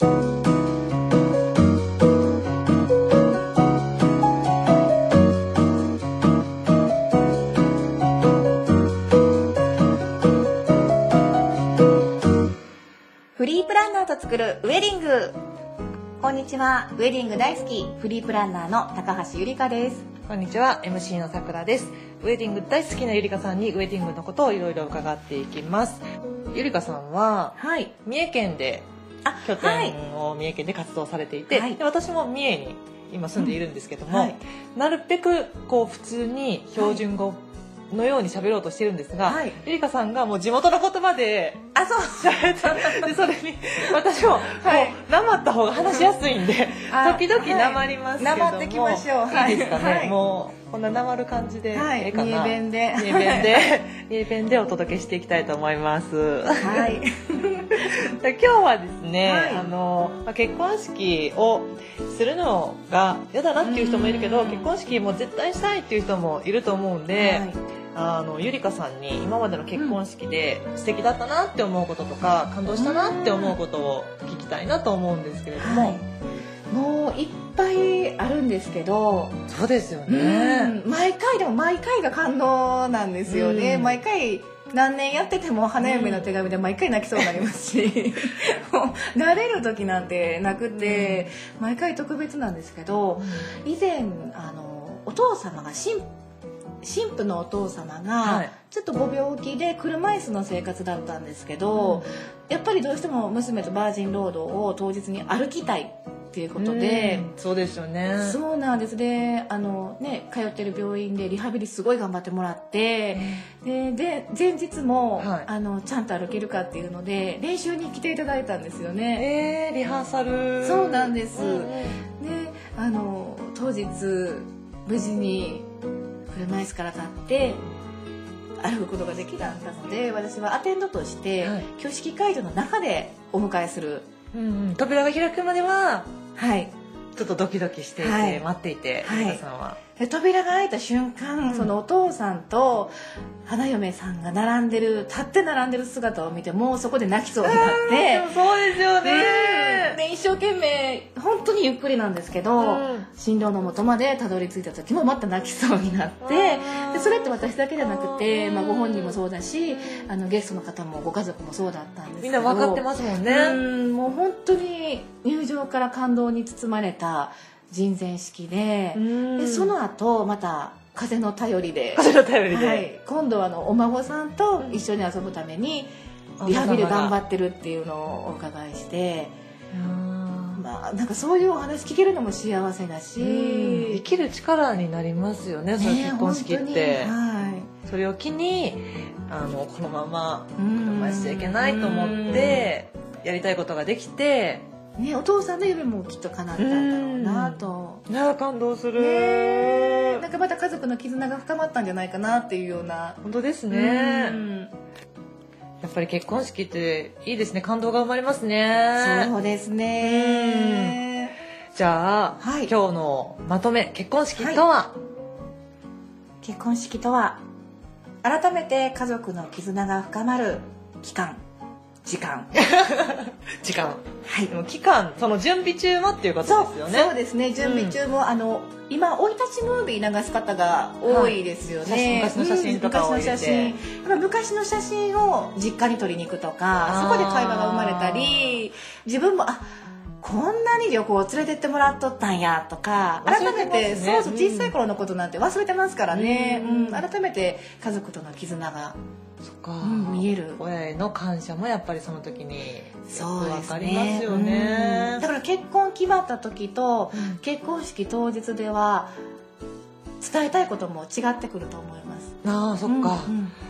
フリープランナーと作るウェディング。こんにちは。ウェディング大好き。フリープランナーの高橋ゆりかです。こんにちは。MC のさくらです。ウェディング大好きなゆりかさんにウェディングのことをいろいろ伺っていきます。ゆりかさんははい。三重県であ拠はい。点を三重県で活動されていて、はい。で私も三重に今住んでいるんですけども、はい。なるべくこう普通に標準語のように喋ろうとしてるんですが、はい。ゆりかさんがもう地元の言葉であそう。喋ってでそれに私もはい。なまった方が話しやすいんであ時々なまりますけども、ってきましょう。はいいいですかね、はい。もうこんななまる感じで、はいええかな。三重弁で。三重弁で。三重弁でお届けしていきたいと思います。はい。今日はですね、はい。あのまあ結婚式をするのが嫌だなっていう人もいるけどうん。結婚式も絶対したいっていう人もいると思うんで、はい。あのゆりかさんに今までの結婚式で素敵だったなって思うこととか感動したなって思うことを聞きたいなと思うんですけれども、はいもういっぱいあるんですけど、そうですようね。ん毎回でも毎回が感動なんですよね、うん。毎回何年やってても花嫁の手紙で毎回泣きそうになりますし、もう慣れる時なんてなくて、毎回特別なんですけど以前あのお父様が新新婦のお父様がはい。ちょっとご病気で車椅子の生活だったんですけど、やっぱりどうしても娘とバージンロードを当日に歩きたいっていうことで、うん。そうですよね。そうなんです。であの、ね、通ってる病院でリハビリすごい頑張ってもらってでで前日も、はい。あのちゃんと歩けるかっていうので練習に来ていただいたんですよね。えー、リハーサル。そうなんです。うんうん。であの当日無事に車椅子から立って歩くことができたので私はアテンドとして、はい。挙式会場の中でお迎えする。うんうん。扉が開くまでははい。ちょっとドキドキしていて、はい。待っていて、はい。ゆりかさんは。で扉が開いた瞬間、うんそのお父さんと花嫁さんが並んでる立って並んでる姿を見てもうそこで泣きそうになってでもそうですよでね。で一生懸命本当にゆっくりなんですけど、うん新郎の元までたどり着いた時もまた泣きそうになってでそれって私だけじゃなくて、まあ、ご本人もそうだしあのゲストの方もご家族もそうだったんですけどみんな分かってますもんね。うんもう本当に入場から感動に包まれた人前式で,、うん。でその後また風の頼りで。風の頼りで。はい、今度はあのお孫さんと一緒に遊ぶためにリハビリ頑張ってるっていうのをお伺いして、うんまあ、なんかそういうお話聞けるのも幸せだし、生きる力になりますよね、そういう結婚式って。はい。それを機にあのこのままうん。車椅子じゃいけないと思ってやりたいことができてね、お父さんの夢もきっと叶ったんだろうなと。なあ感動する、ね。なんかまた家族の絆が深まったんじゃないかなっていうような。本当ですね、うん。やっぱり結婚式っていいですね。感動が生まれますね。そうですね。じゃあ、はい。今日のまとめ結婚式とは、結婚式とは改めて家族の絆が深まる期間時間。時間。はい。でも期間その準備中もっていうことそうですよね。そうですね。準備中も、あの今生い立ちムービー流す方が多いですよね、はい昔の写真とかをうん昔の写真。やっぱ昔の写真を実家に撮りに行くとかそこで会話が生まれたり自分もあこんなに旅行連れてってもらっとったんやとか改めてねそうそう小さい頃のことなんて忘れてますからね、ううん。ん改めて家族との絆が、そっか、うん見える。親への感謝もやっぱりその時にそうですかりますねよね。うん。だから結婚決まった時とうん。結婚式当日では伝えたいことも違ってくると思います。ああそっか、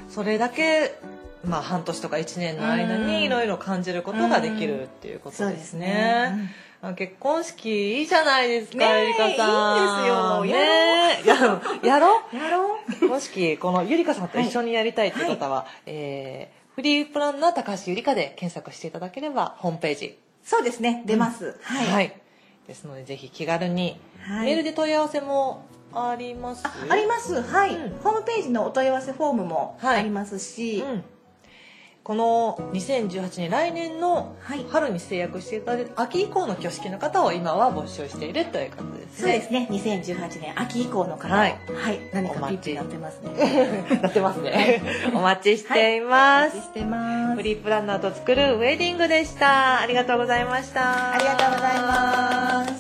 それだけまあ半年とか1年の間うんにいろいろ感じることができるっていうことですね。ね。あ結婚式いいじゃないですか、ゆりかさん。いいですよ やろう。やろう。結婚式、このゆりかさんと一緒にやりたいという方は、えーフリープランナー高橋ゆりかで検索していただければホームページ。そうですね。出ます。はい。はい。ですのでぜひ気軽に、はいメールで問い合わせもありますああります。はい、うんホームページのお問い合わせフォームもはいありますし、うんこの2018年来年のはい。春に制約していただいて秋以降の挙式の方を今は募集しているということですね。そうですね。2018年秋以降の方。はい。はい、何かピッチやってますね。なってますね。お待ちしています、お待ちしてます。フリープランナーと作るウェディングでした。ありがとうございました。ありがとうございます